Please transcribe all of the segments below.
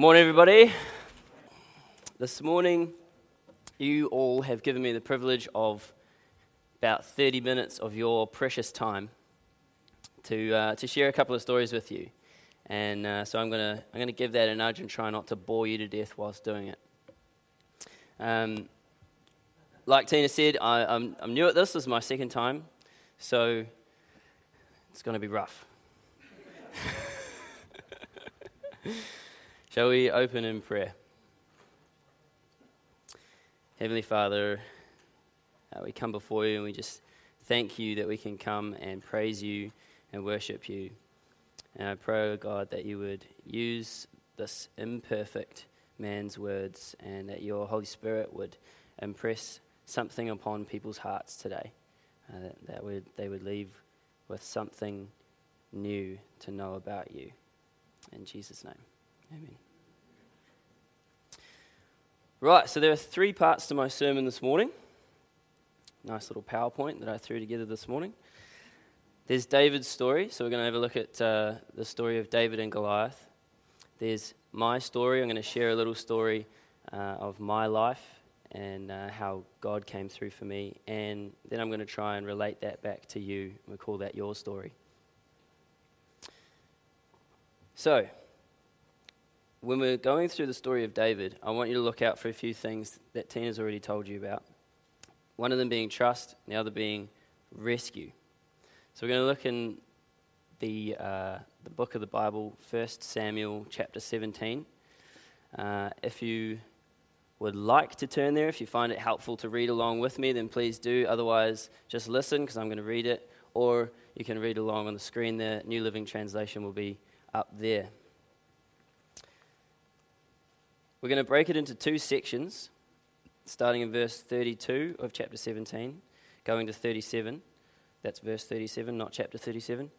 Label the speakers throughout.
Speaker 1: Morning, everybody. This morning, you all have given me the privilege of about 30 minutes of your precious time to, uh, to share a couple of stories with you. And uh, so I'm going to I'm gonna give that a nudge and try not to bore you to death whilst doing it. Um, like Tina said, I, I'm, I'm new at this. This is my second time. So it's going to be rough. Shall we open in prayer? Heavenly Father, uh, we come before you and we just thank you that we can come and praise you and worship you. And I pray, oh God, that you would use this imperfect man's words and that your Holy Spirit would impress something upon people's hearts today. Uh, that, that would, they would leave with something new to know about you. In Jesus' name, amen. Right, so there are three parts to my sermon this morning. Nice little PowerPoint that I threw together this morning. There's David's story, so we're going to have a look at uh, the story of David and Goliath. There's my story. I'm going to share a little story uh, of my life and uh, how God came through for me. And then I'm going to try and relate that back to you. We call that your story. So, when we're going through the story of David, I want you to look out for a few things that Tina's already told you about. One of them being trust, the other being rescue. So, we're going to look in the, uh, the book of the Bible, 1 Samuel chapter 17. Uh, if you would like to turn there, if you find it helpful to read along with me, then please do. Otherwise, just listen because I'm going to read it. Or you can read along on the screen The New Living Translation will be up there. We're going to break it into two sections, starting in verse 32 of chapter 17, going to 37. That's verse 37, not chapter 37.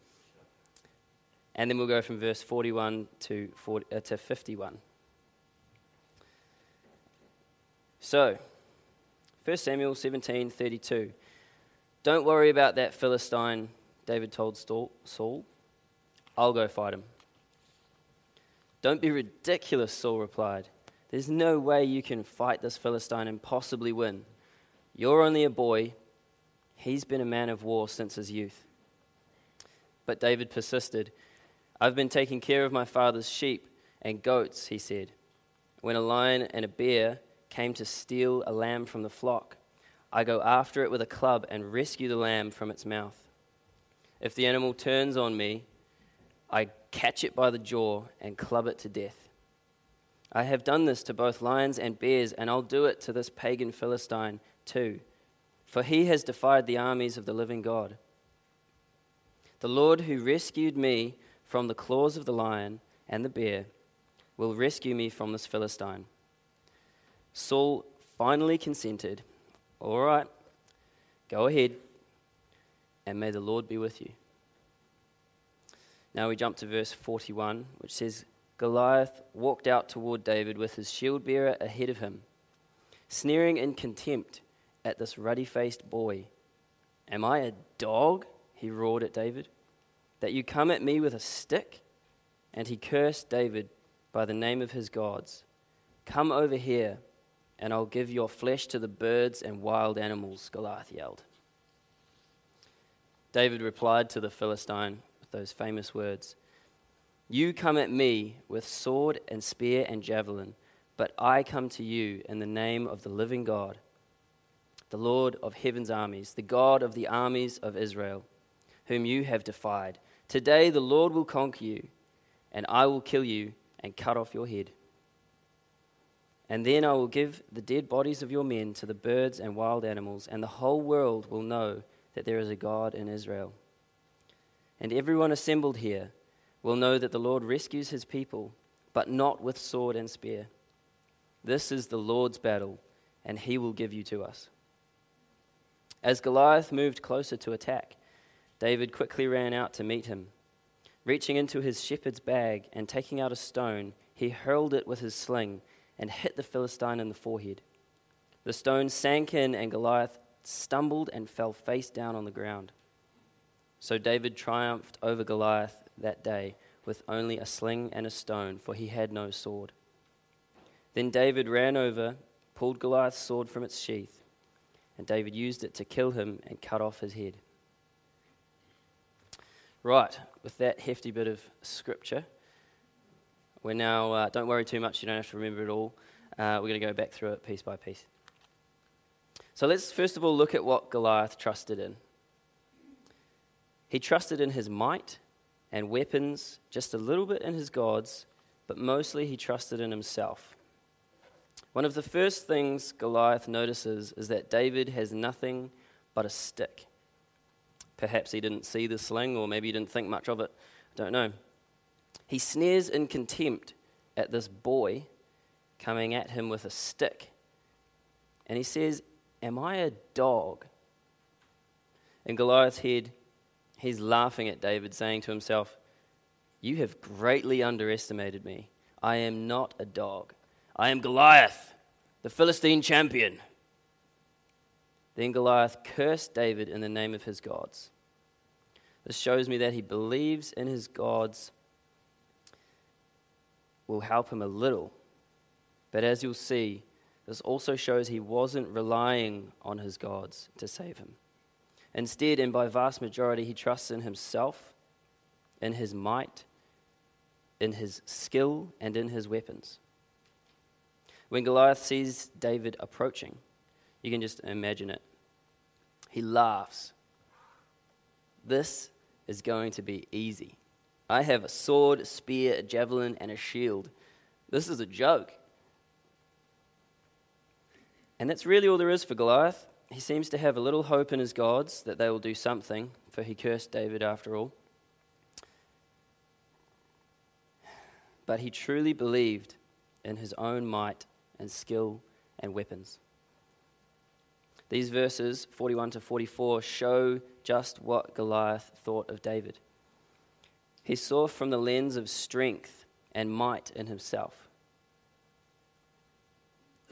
Speaker 1: And then we'll go from verse 41 to, 40, uh, to 51. So, 1 Samuel 17 32. Don't worry about that Philistine, David told Saul. I'll go fight him. Don't be ridiculous, Saul replied. There's no way you can fight this Philistine and possibly win. You're only a boy. He's been a man of war since his youth. But David persisted. I've been taking care of my father's sheep and goats, he said. When a lion and a bear came to steal a lamb from the flock. I go after it with a club and rescue the lamb from its mouth. If the animal turns on me, I catch it by the jaw and club it to death. I have done this to both lions and bears, and I'll do it to this pagan Philistine too, for he has defied the armies of the living God. The Lord who rescued me from the claws of the lion and the bear will rescue me from this Philistine. Saul finally consented. All right, go ahead, and may the Lord be with you. Now we jump to verse 41, which says Goliath walked out toward David with his shield bearer ahead of him, sneering in contempt at this ruddy faced boy. Am I a dog? he roared at David, that you come at me with a stick? And he cursed David by the name of his gods. Come over here and I'll give your flesh to the birds and wild animals, Goliath yelled. David replied to the Philistine with those famous words You come at me with sword and spear and javelin, but I come to you in the name of the living God, the Lord of heaven's armies, the God of the armies of Israel, whom you have defied. Today the Lord will conquer you, and I will kill you and cut off your head. And then I will give the dead bodies of your men to the birds and wild animals, and the whole world will know that there is a God in Israel. And everyone assembled here will know that the Lord rescues his people, but not with sword and spear. This is the Lord's battle, and he will give you to us. As Goliath moved closer to attack, David quickly ran out to meet him. Reaching into his shepherd's bag and taking out a stone, he hurled it with his sling and hit the Philistine in the forehead. The stone sank in, and Goliath stumbled and fell face down on the ground. So David triumphed over Goliath that day with only a sling and a stone, for he had no sword. Then David ran over, pulled Goliath's sword from its sheath, and David used it to kill him and cut off his head. Right, with that hefty bit of scripture, we're now, uh, don't worry too much, you don't have to remember it all. Uh, we're going to go back through it piece by piece. So let's first of all look at what Goliath trusted in. He trusted in his might and weapons, just a little bit in his gods, but mostly he trusted in himself. One of the first things Goliath notices is that David has nothing but a stick. Perhaps he didn't see the sling, or maybe he didn't think much of it. I don't know. He sneers in contempt at this boy coming at him with a stick. And he says, Am I a dog? In Goliath's head, he's laughing at David, saying to himself, You have greatly underestimated me. I am not a dog. I am Goliath, the Philistine champion. Then Goliath cursed David in the name of his gods. This shows me that he believes in his gods will help him a little. But as you'll see, this also shows he wasn't relying on his gods to save him. Instead, and by vast majority, he trusts in himself, in his might, in his skill, and in his weapons. When Goliath sees David approaching, you can just imagine it. He laughs. This is going to be easy. I have a sword, a spear, a javelin, and a shield. This is a joke. And that's really all there is for Goliath. He seems to have a little hope in his gods that they will do something, for he cursed David after all. But he truly believed in his own might and skill and weapons. These verses, 41 to 44, show just what Goliath thought of David. He saw from the lens of strength and might in himself.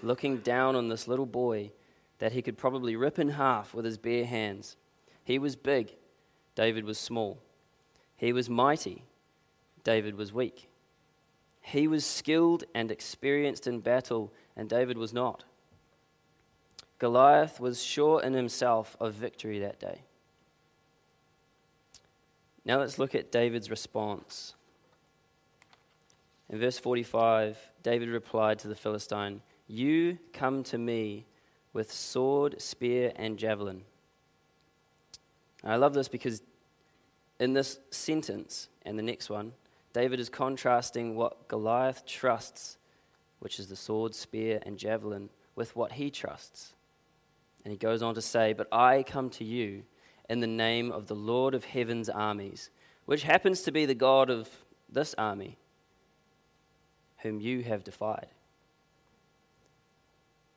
Speaker 1: Looking down on this little boy that he could probably rip in half with his bare hands. He was big, David was small. He was mighty, David was weak. He was skilled and experienced in battle, and David was not. Goliath was sure in himself of victory that day. Now let's look at David's response. In verse 45, David replied to the Philistine, You come to me with sword, spear, and javelin. I love this because in this sentence and the next one, David is contrasting what Goliath trusts, which is the sword, spear, and javelin, with what he trusts. And he goes on to say, But I come to you in the name of the Lord of heaven's armies, which happens to be the God of this army, whom you have defied.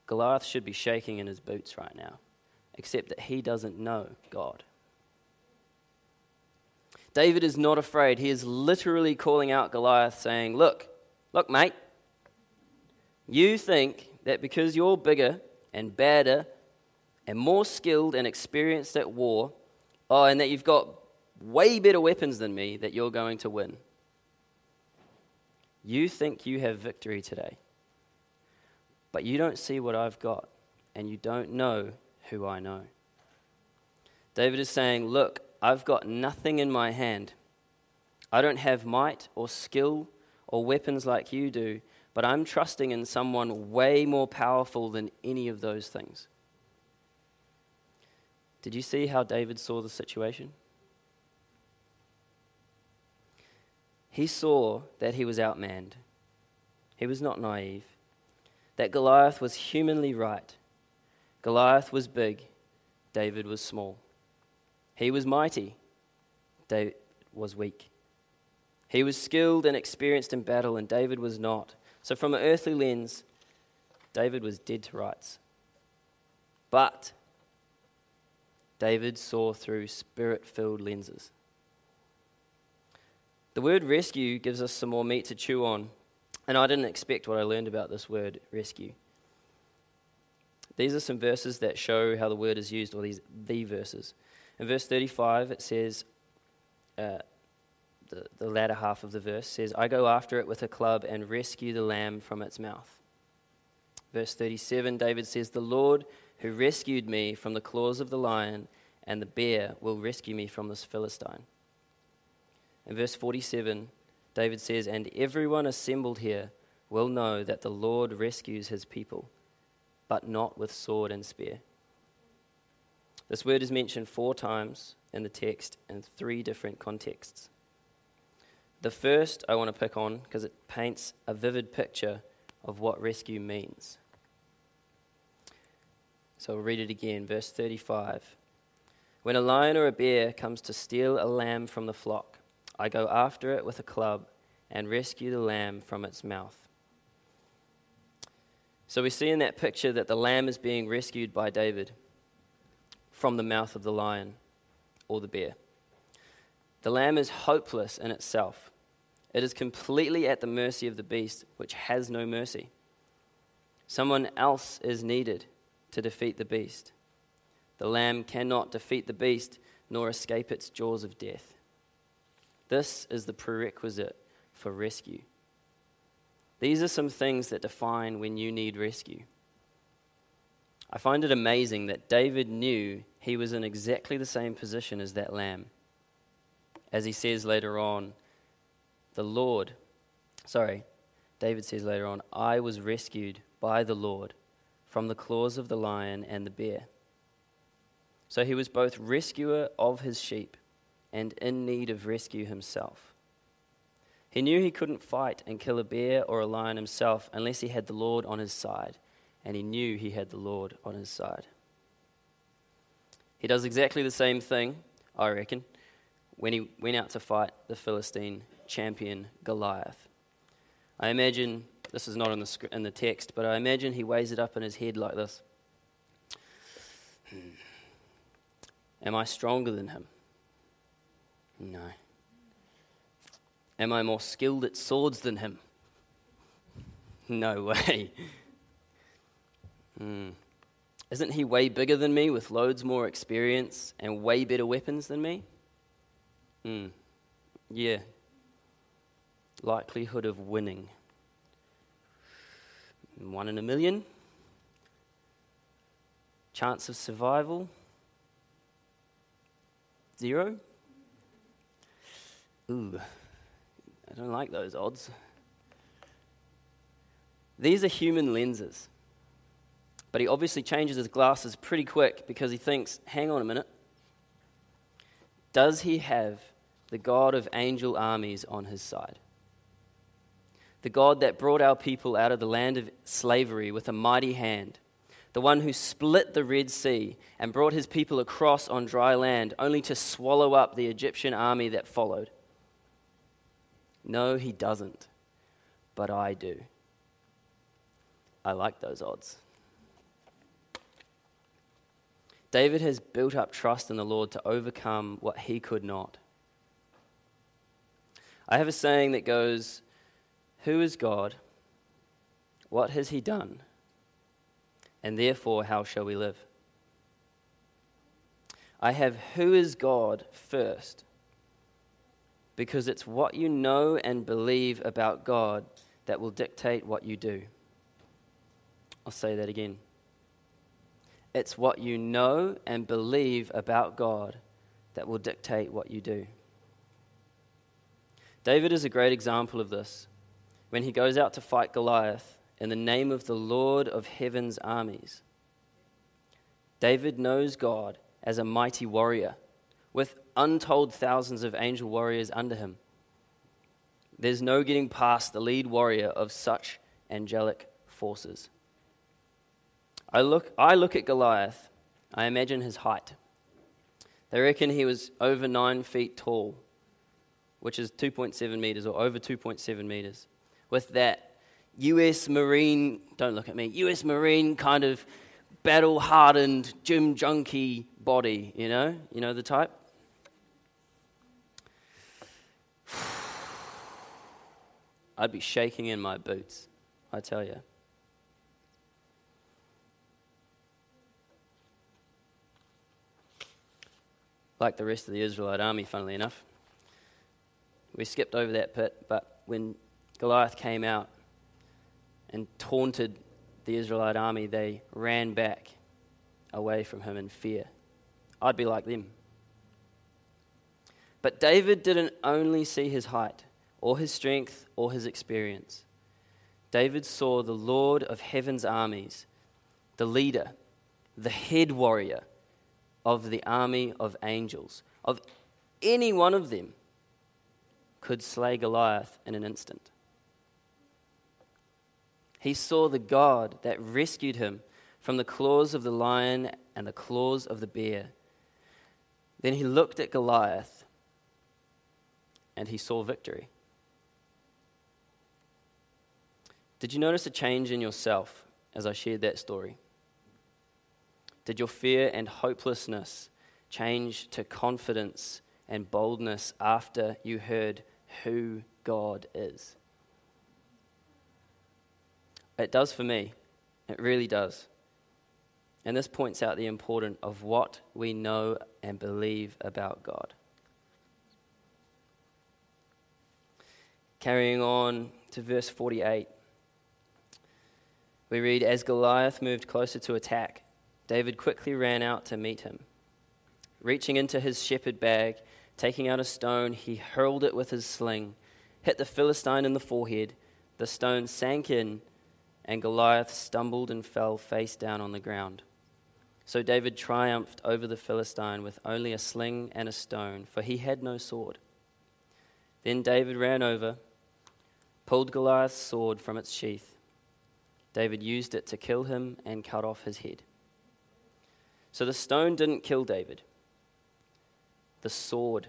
Speaker 1: Goliath should be shaking in his boots right now, except that he doesn't know God. David is not afraid. He is literally calling out Goliath, saying, Look, look, mate, you think that because you're bigger and badder and more skilled and experienced at war, Oh, and that you've got way better weapons than me that you're going to win. You think you have victory today, but you don't see what I've got, and you don't know who I know. David is saying, Look, I've got nothing in my hand. I don't have might or skill or weapons like you do, but I'm trusting in someone way more powerful than any of those things. Did you see how David saw the situation? He saw that he was outmanned. He was not naive. That Goliath was humanly right. Goliath was big, David was small. He was mighty, David was weak. He was skilled and experienced in battle, and David was not. So, from an earthly lens, David was dead to rights. But David saw through spirit filled lenses. The word rescue gives us some more meat to chew on, and I didn't expect what I learned about this word rescue. These are some verses that show how the word is used, or these the verses. In verse 35, it says, uh, the, the latter half of the verse says, I go after it with a club and rescue the lamb from its mouth. Verse 37, David says, The Lord who rescued me from the claws of the lion and the bear will rescue me from this Philistine. In verse 47, David says, And everyone assembled here will know that the Lord rescues his people, but not with sword and spear. This word is mentioned four times in the text in three different contexts. The first I want to pick on because it paints a vivid picture of what rescue means. So I'll read it again, verse 35. When a lion or a bear comes to steal a lamb from the flock, I go after it with a club and rescue the lamb from its mouth. So we see in that picture that the lamb is being rescued by David from the mouth of the lion or the bear. The lamb is hopeless in itself. It is completely at the mercy of the beast, which has no mercy. Someone else is needed to defeat the beast. The lamb cannot defeat the beast nor escape its jaws of death. This is the prerequisite for rescue. These are some things that define when you need rescue. I find it amazing that David knew he was in exactly the same position as that lamb. As he says later on, the Lord, sorry, David says later on, I was rescued by the Lord from the claws of the lion and the bear. So he was both rescuer of his sheep and in need of rescue himself. He knew he couldn't fight and kill a bear or a lion himself unless he had the Lord on his side, and he knew he had the Lord on his side. He does exactly the same thing, I reckon, when he went out to fight the Philistine champion Goliath. I imagine, this is not in the, in the text, but I imagine he weighs it up in his head like this. Hmm. Am I stronger than him? No. Am I more skilled at swords than him? No way. Hmm. Isn't he way bigger than me with loads more experience and way better weapons than me? Hmm. Yeah. Likelihood of winning. One in a million. Chance of survival. Zero? Ooh, I don't like those odds. These are human lenses. But he obviously changes his glasses pretty quick because he thinks, hang on a minute. Does he have the God of angel armies on his side? The God that brought our people out of the land of slavery with a mighty hand the one who split the Red Sea and brought his people across on dry land, only to swallow up the Egyptian army that followed. No, he doesn't, but I do. I like those odds. David has built up trust in the Lord to overcome what he could not. I have a saying that goes, Who is God? What has he done? and therefore how shall we live? I have who is God first, because it's what you know and believe about God that will dictate what you do. I'll say that again. It's what you know and believe about God that will dictate what you do. David is a great example of this. When he goes out to fight Goliath, in the name of the Lord of heaven's armies. David knows God as a mighty warrior with untold thousands of angel warriors under him. There's no getting past the lead warrior of such angelic forces. I look, I look at Goliath, I imagine his height. They reckon he was over nine feet tall, which is 2.7 meters or over 2.7 meters, with that US Marine, don't look at me, US Marine kind of battle hardened, gym junkie body, you know? You know the type? I'd be shaking in my boots, I tell you. Like the rest of the Israelite army, funnily enough. We skipped over that pit, but when Goliath came out, and taunted the Israelite army, they ran back away from him in fear. I'd be like them. But David didn't only see his height, or his strength, or his experience. David saw the Lord of heaven's armies, the leader, the head warrior of the army of angels. Of any one of them could slay Goliath in an instant. He saw the God that rescued him from the claws of the lion and the claws of the bear. Then he looked at Goliath and he saw victory. Did you notice a change in yourself as I shared that story? Did your fear and hopelessness change to confidence and boldness after you heard who God is? It does for me. It really does. And this points out the importance of what we know and believe about God. Carrying on to verse 48, we read As Goliath moved closer to attack, David quickly ran out to meet him. Reaching into his shepherd bag, taking out a stone, he hurled it with his sling, hit the Philistine in the forehead. The stone sank in and Goliath stumbled and fell face down on the ground. So David triumphed over the Philistine with only a sling and a stone, for he had no sword. Then David ran over, pulled Goliath's sword from its sheath. David used it to kill him and cut off his head. So the stone didn't kill David. The sword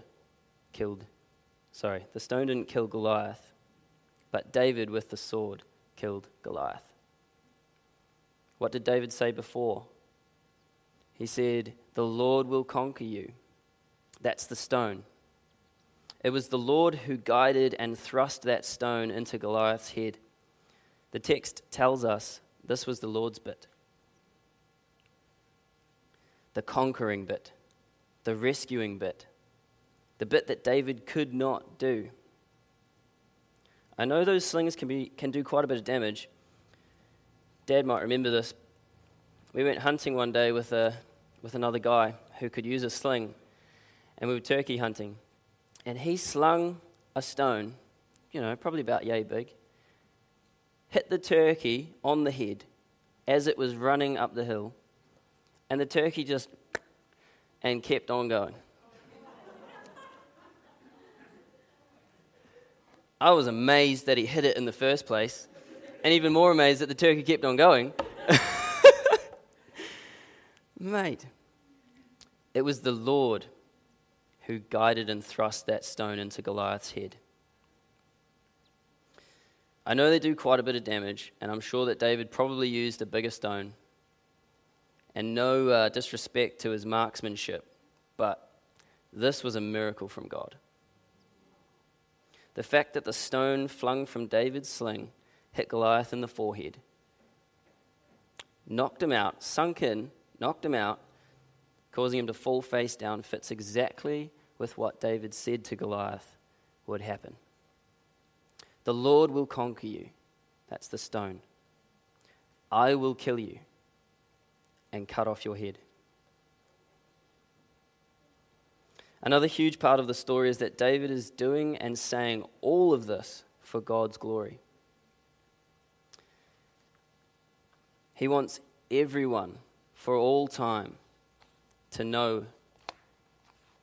Speaker 1: killed, sorry, the stone didn't kill Goliath, but David with the sword killed Goliath. What did David say before? He said, The Lord will conquer you. That's the stone. It was the Lord who guided and thrust that stone into Goliath's head. The text tells us this was the Lord's bit the conquering bit, the rescuing bit, the bit that David could not do. I know those slings can, be, can do quite a bit of damage. Dad might remember this. We went hunting one day with, a, with another guy who could use a sling, and we were turkey hunting. And he slung a stone, you know, probably about yay big, hit the turkey on the head as it was running up the hill, and the turkey just and kept on going. I was amazed that he hit it in the first place, and even more amazed that the turkey kept on going. Mate, it was the Lord who guided and thrust that stone into Goliath's head. I know they do quite a bit of damage, and I'm sure that David probably used a bigger stone. And no uh, disrespect to his marksmanship, but this was a miracle from God. The fact that the stone flung from David's sling hit Goliath in the forehead, knocked him out, sunk in, knocked him out, causing him to fall face down, fits exactly with what David said to Goliath would happen. The Lord will conquer you. That's the stone. I will kill you and cut off your head. Another huge part of the story is that David is doing and saying all of this for God's glory. He wants everyone for all time to know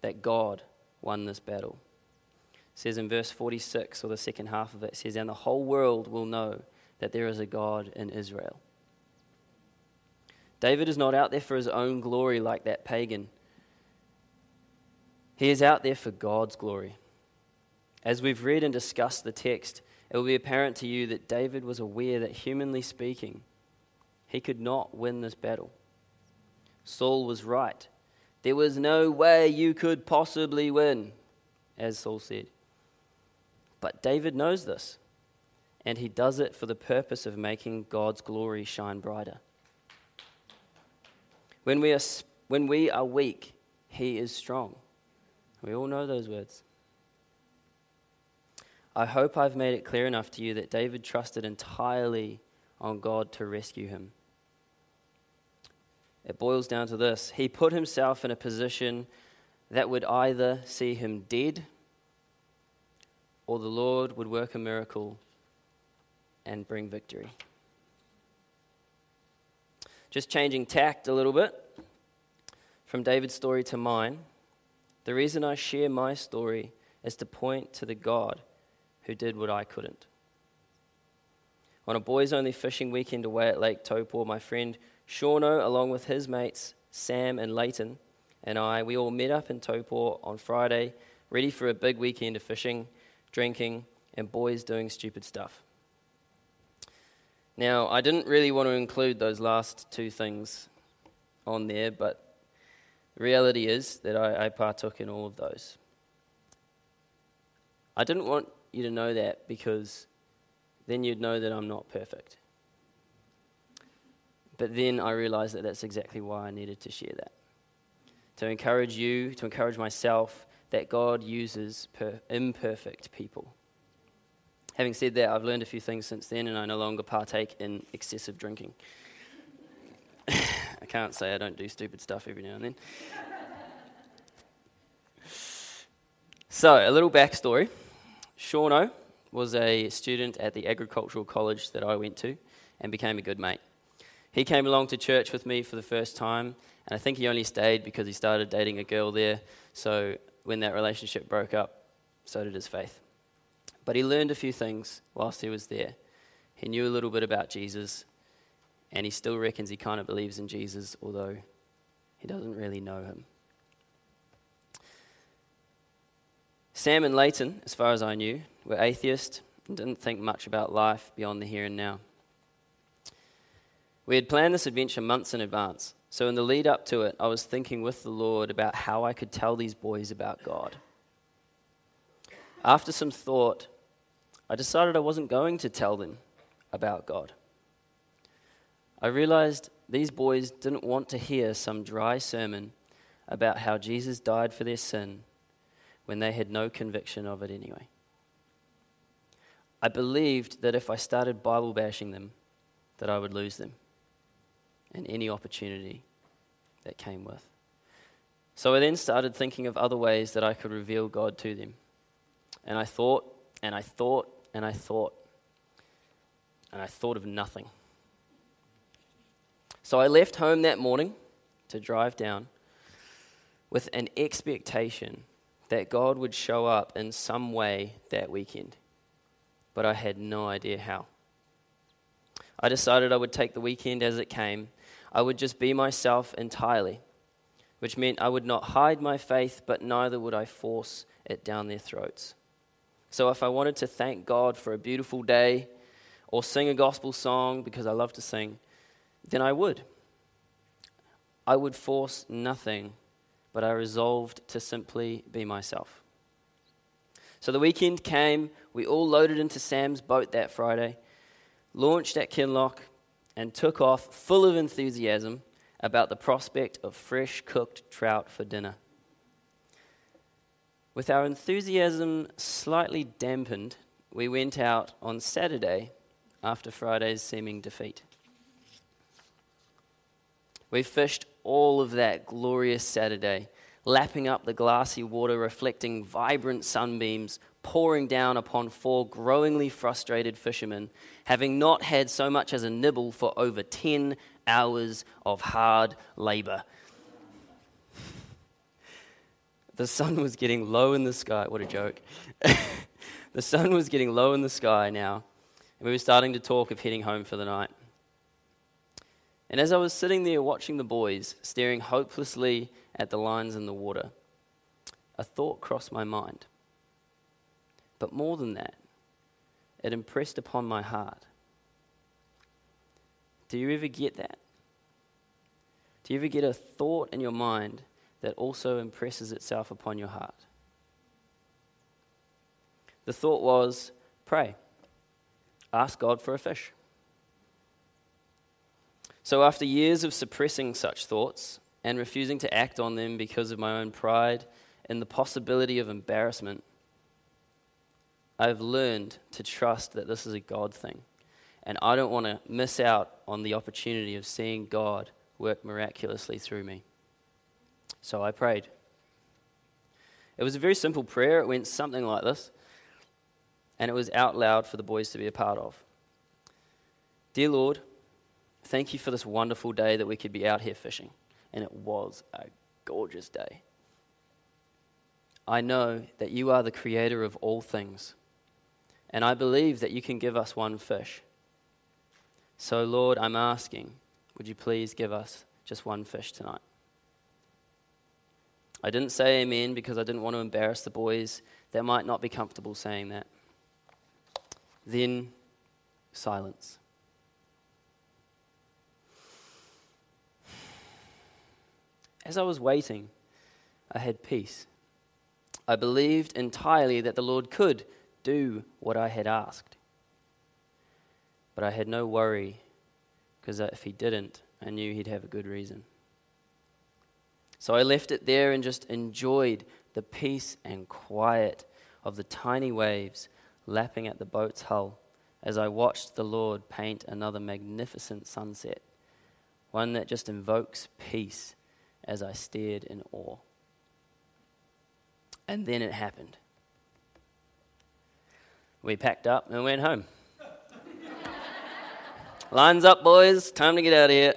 Speaker 1: that God won this battle. It says in verse 46, or the second half of it, it says, And the whole world will know that there is a God in Israel. David is not out there for his own glory like that pagan he is out there for God's glory. As we've read and discussed the text, it will be apparent to you that David was aware that, humanly speaking, he could not win this battle. Saul was right. There was no way you could possibly win, as Saul said. But David knows this, and he does it for the purpose of making God's glory shine brighter. When we are, when we are weak, he is strong. We all know those words. I hope I've made it clear enough to you that David trusted entirely on God to rescue him. It boils down to this He put himself in a position that would either see him dead or the Lord would work a miracle and bring victory. Just changing tact a little bit from David's story to mine. The reason I share my story is to point to the God who did what I couldn't. On a boys only fishing weekend away at Lake Taupo, my friend Shauno, along with his mates Sam and Leighton, and I, we all met up in Taupo on Friday, ready for a big weekend of fishing, drinking, and boys doing stupid stuff. Now, I didn't really want to include those last two things on there, but the reality is that I, I partook in all of those. I didn't want you to know that because then you'd know that I'm not perfect. But then I realized that that's exactly why I needed to share that. To encourage you, to encourage myself, that God uses per- imperfect people. Having said that, I've learned a few things since then, and I no longer partake in excessive drinking. I can't say I don't do stupid stuff every now and then. so, a little backstory. Shauno was a student at the agricultural college that I went to and became a good mate. He came along to church with me for the first time, and I think he only stayed because he started dating a girl there. So when that relationship broke up, so did his faith. But he learned a few things whilst he was there. He knew a little bit about Jesus, and he still reckons he kind of believes in Jesus, although he doesn't really know him. Sam and Leighton, as far as I knew, were atheists and didn't think much about life beyond the here and now. We had planned this adventure months in advance, so in the lead up to it, I was thinking with the Lord about how I could tell these boys about God. After some thought, I decided I wasn't going to tell them about God. I realized these boys didn't want to hear some dry sermon about how Jesus died for their sin when they had no conviction of it anyway. I believed that if I started Bible bashing them, that I would lose them and any opportunity that came with. So I then started thinking of other ways that I could reveal God to them. And I thought, and I thought, and I thought, and I thought of nothing. So I left home that morning to drive down with an expectation that God would show up in some way that weekend. But I had no idea how. I decided I would take the weekend as it came I would just be myself entirely, which meant I would not hide my faith, but neither would I force it down their throats. So if I wanted to thank God for a beautiful day or sing a gospel song because I love to sing, then I would. I would force nothing, but I resolved to simply be myself. So the weekend came, we all loaded into Sam's boat that Friday, launched at Kinloch, and took off full of enthusiasm about the prospect of fresh cooked trout for dinner. With our enthusiasm slightly dampened, we went out on Saturday after Friday's seeming defeat. We fished all of that glorious Saturday, lapping up the glassy water, reflecting vibrant sunbeams pouring down upon four growingly frustrated fishermen, having not had so much as a nibble for over 10 hours of hard labor. The sun was getting low in the sky. What a joke. the sun was getting low in the sky now, and we were starting to talk of heading home for the night. And as I was sitting there watching the boys, staring hopelessly at the lines in the water, a thought crossed my mind. But more than that, it impressed upon my heart. Do you ever get that? Do you ever get a thought in your mind that also impresses itself upon your heart? The thought was pray, ask God for a fish. So, after years of suppressing such thoughts and refusing to act on them because of my own pride and the possibility of embarrassment, I've learned to trust that this is a God thing and I don't want to miss out on the opportunity of seeing God work miraculously through me. So I prayed. It was a very simple prayer. It went something like this, and it was out loud for the boys to be a part of. Dear Lord, thank you for this wonderful day that we could be out here fishing. And it was a gorgeous day. I know that you are the creator of all things, and I believe that you can give us one fish. So, Lord, I'm asking, would you please give us just one fish tonight? I didn't say amen because I didn't want to embarrass the boys. They might not be comfortable saying that. Then, silence. As I was waiting, I had peace. I believed entirely that the Lord could do what I had asked. But I had no worry because if He didn't, I knew He'd have a good reason. So I left it there and just enjoyed the peace and quiet of the tiny waves lapping at the boat's hull as I watched the Lord paint another magnificent sunset, one that just invokes peace as I stared in awe. And then it happened. We packed up and went home. Lines up, boys. Time to get out of here.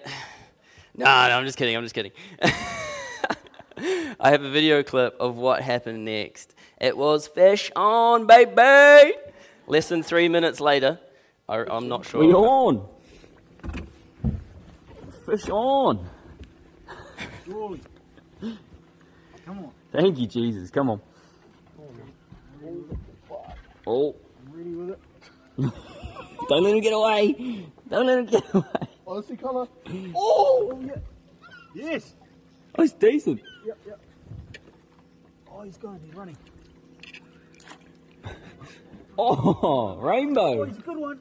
Speaker 1: No, no, I'm just kidding. I'm just kidding. I have a video clip of what happened next. It was fish on, baby. Less than three minutes later, I, am not sure.
Speaker 2: We on. Fish on.
Speaker 3: Surely. Come on.
Speaker 2: Thank you, Jesus. Come on. Oh.
Speaker 3: I'm with it.
Speaker 2: Don't let him get away. Don't let him get away.
Speaker 3: Oh, see colour. Oh, yeah. Yes.
Speaker 2: Oh, it's decent.
Speaker 3: Yep, yep. Oh, he's going. He's running.
Speaker 2: Oh,
Speaker 3: Oh,
Speaker 2: rainbow.
Speaker 3: Oh, he's a good one.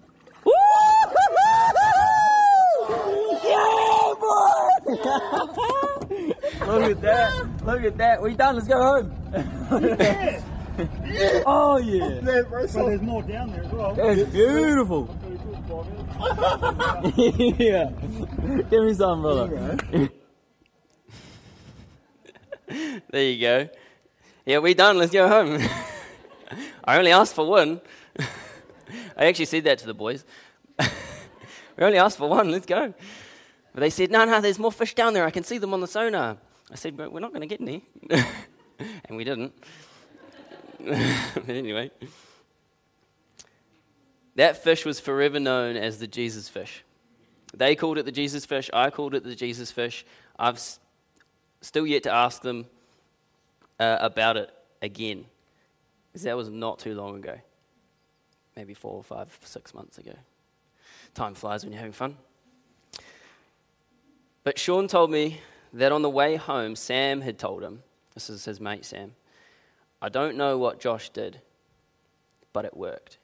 Speaker 2: Yeah, boy! Look at that. Look at that. We done. Let's go home. Oh, yeah.
Speaker 3: There, bro. So there's more down there as well.
Speaker 2: That's beautiful.
Speaker 3: Very good, five minutes.
Speaker 2: yeah. Give me some, brother.
Speaker 1: There you go. Yeah, we done. Let's go home. I only asked for one. I actually said that to the boys. we only asked for one. Let's go. But they said, no, no, there's more fish down there. I can see them on the sonar. I said, but we're not going to get any. and we didn't. anyway. That fish was forever known as the Jesus fish. They called it the Jesus fish. I called it the Jesus fish. I've s- still yet to ask them uh, about it again. Because that was not too long ago. Maybe four or five, six months ago. Time flies when you're having fun. But Sean told me that on the way home, Sam had told him, this is his mate Sam, I don't know what Josh did, but it worked.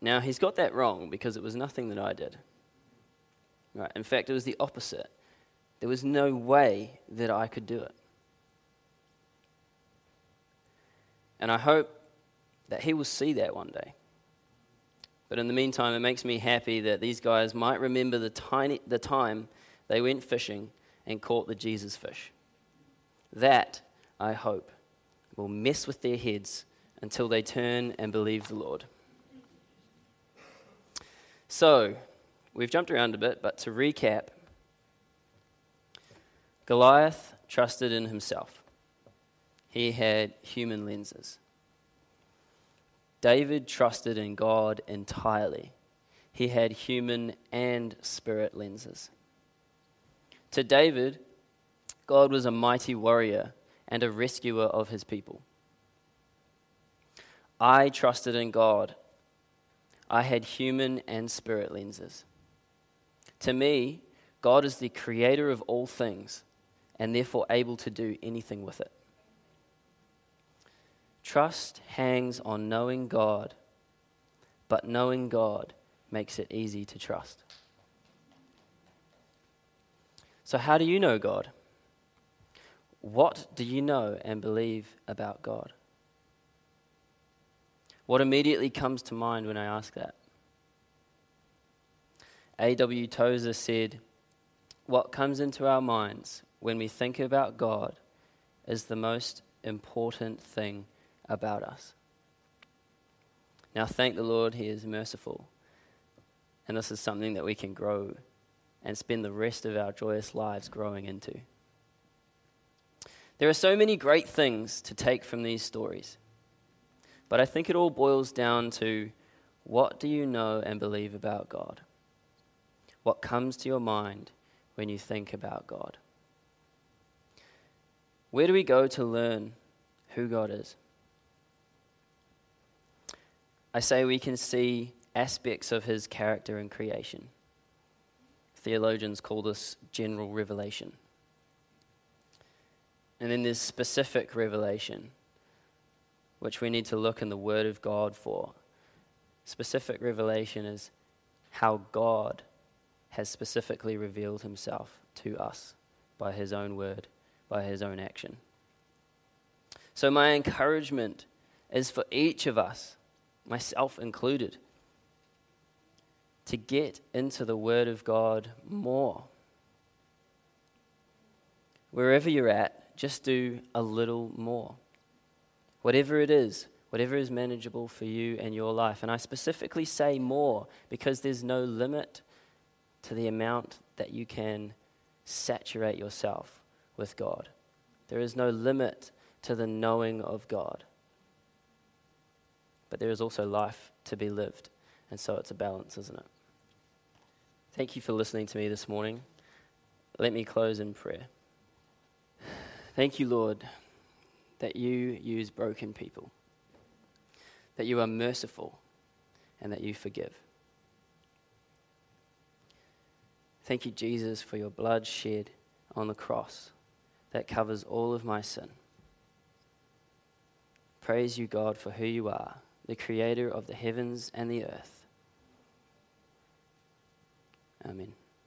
Speaker 1: Now, he's got that wrong because it was nothing that I did. Right? In fact, it was the opposite. There was no way that I could do it. And I hope that he will see that one day. But in the meantime, it makes me happy that these guys might remember the, tiny, the time they went fishing and caught the Jesus fish. That, I hope, will mess with their heads until they turn and believe the Lord. So, we've jumped around a bit, but to recap Goliath trusted in himself, he had human lenses. David trusted in God entirely, he had human and spirit lenses. To David, God was a mighty warrior and a rescuer of his people. I trusted in God. I had human and spirit lenses. To me, God is the creator of all things and therefore able to do anything with it. Trust hangs on knowing God, but knowing God makes it easy to trust. So, how do you know God? What do you know and believe about God? What immediately comes to mind when I ask that? A.W. Tozer said, What comes into our minds when we think about God is the most important thing about us. Now, thank the Lord, He is merciful. And this is something that we can grow and spend the rest of our joyous lives growing into. There are so many great things to take from these stories, but I think it all boils down to what do you know and believe about God? What comes to your mind when you think about God? Where do we go to learn who God is? I say we can see aspects of his character in creation. Theologians call this general revelation. And then there's specific revelation, which we need to look in the Word of God for. Specific revelation is how God has specifically revealed himself to us by his own word, by his own action. So, my encouragement is for each of us, myself included, to get into the Word of God more. Wherever you're at, just do a little more. Whatever it is, whatever is manageable for you and your life. And I specifically say more because there's no limit to the amount that you can saturate yourself with God. There is no limit to the knowing of God. But there is also life to be lived. And so it's a balance, isn't it? Thank you for listening to me this morning. Let me close in prayer. Thank you, Lord, that you use broken people, that you are merciful, and that you forgive. Thank you, Jesus, for your blood shed on the cross that covers all of my sin. Praise you, God, for who you are, the creator of the heavens and the earth. Amen.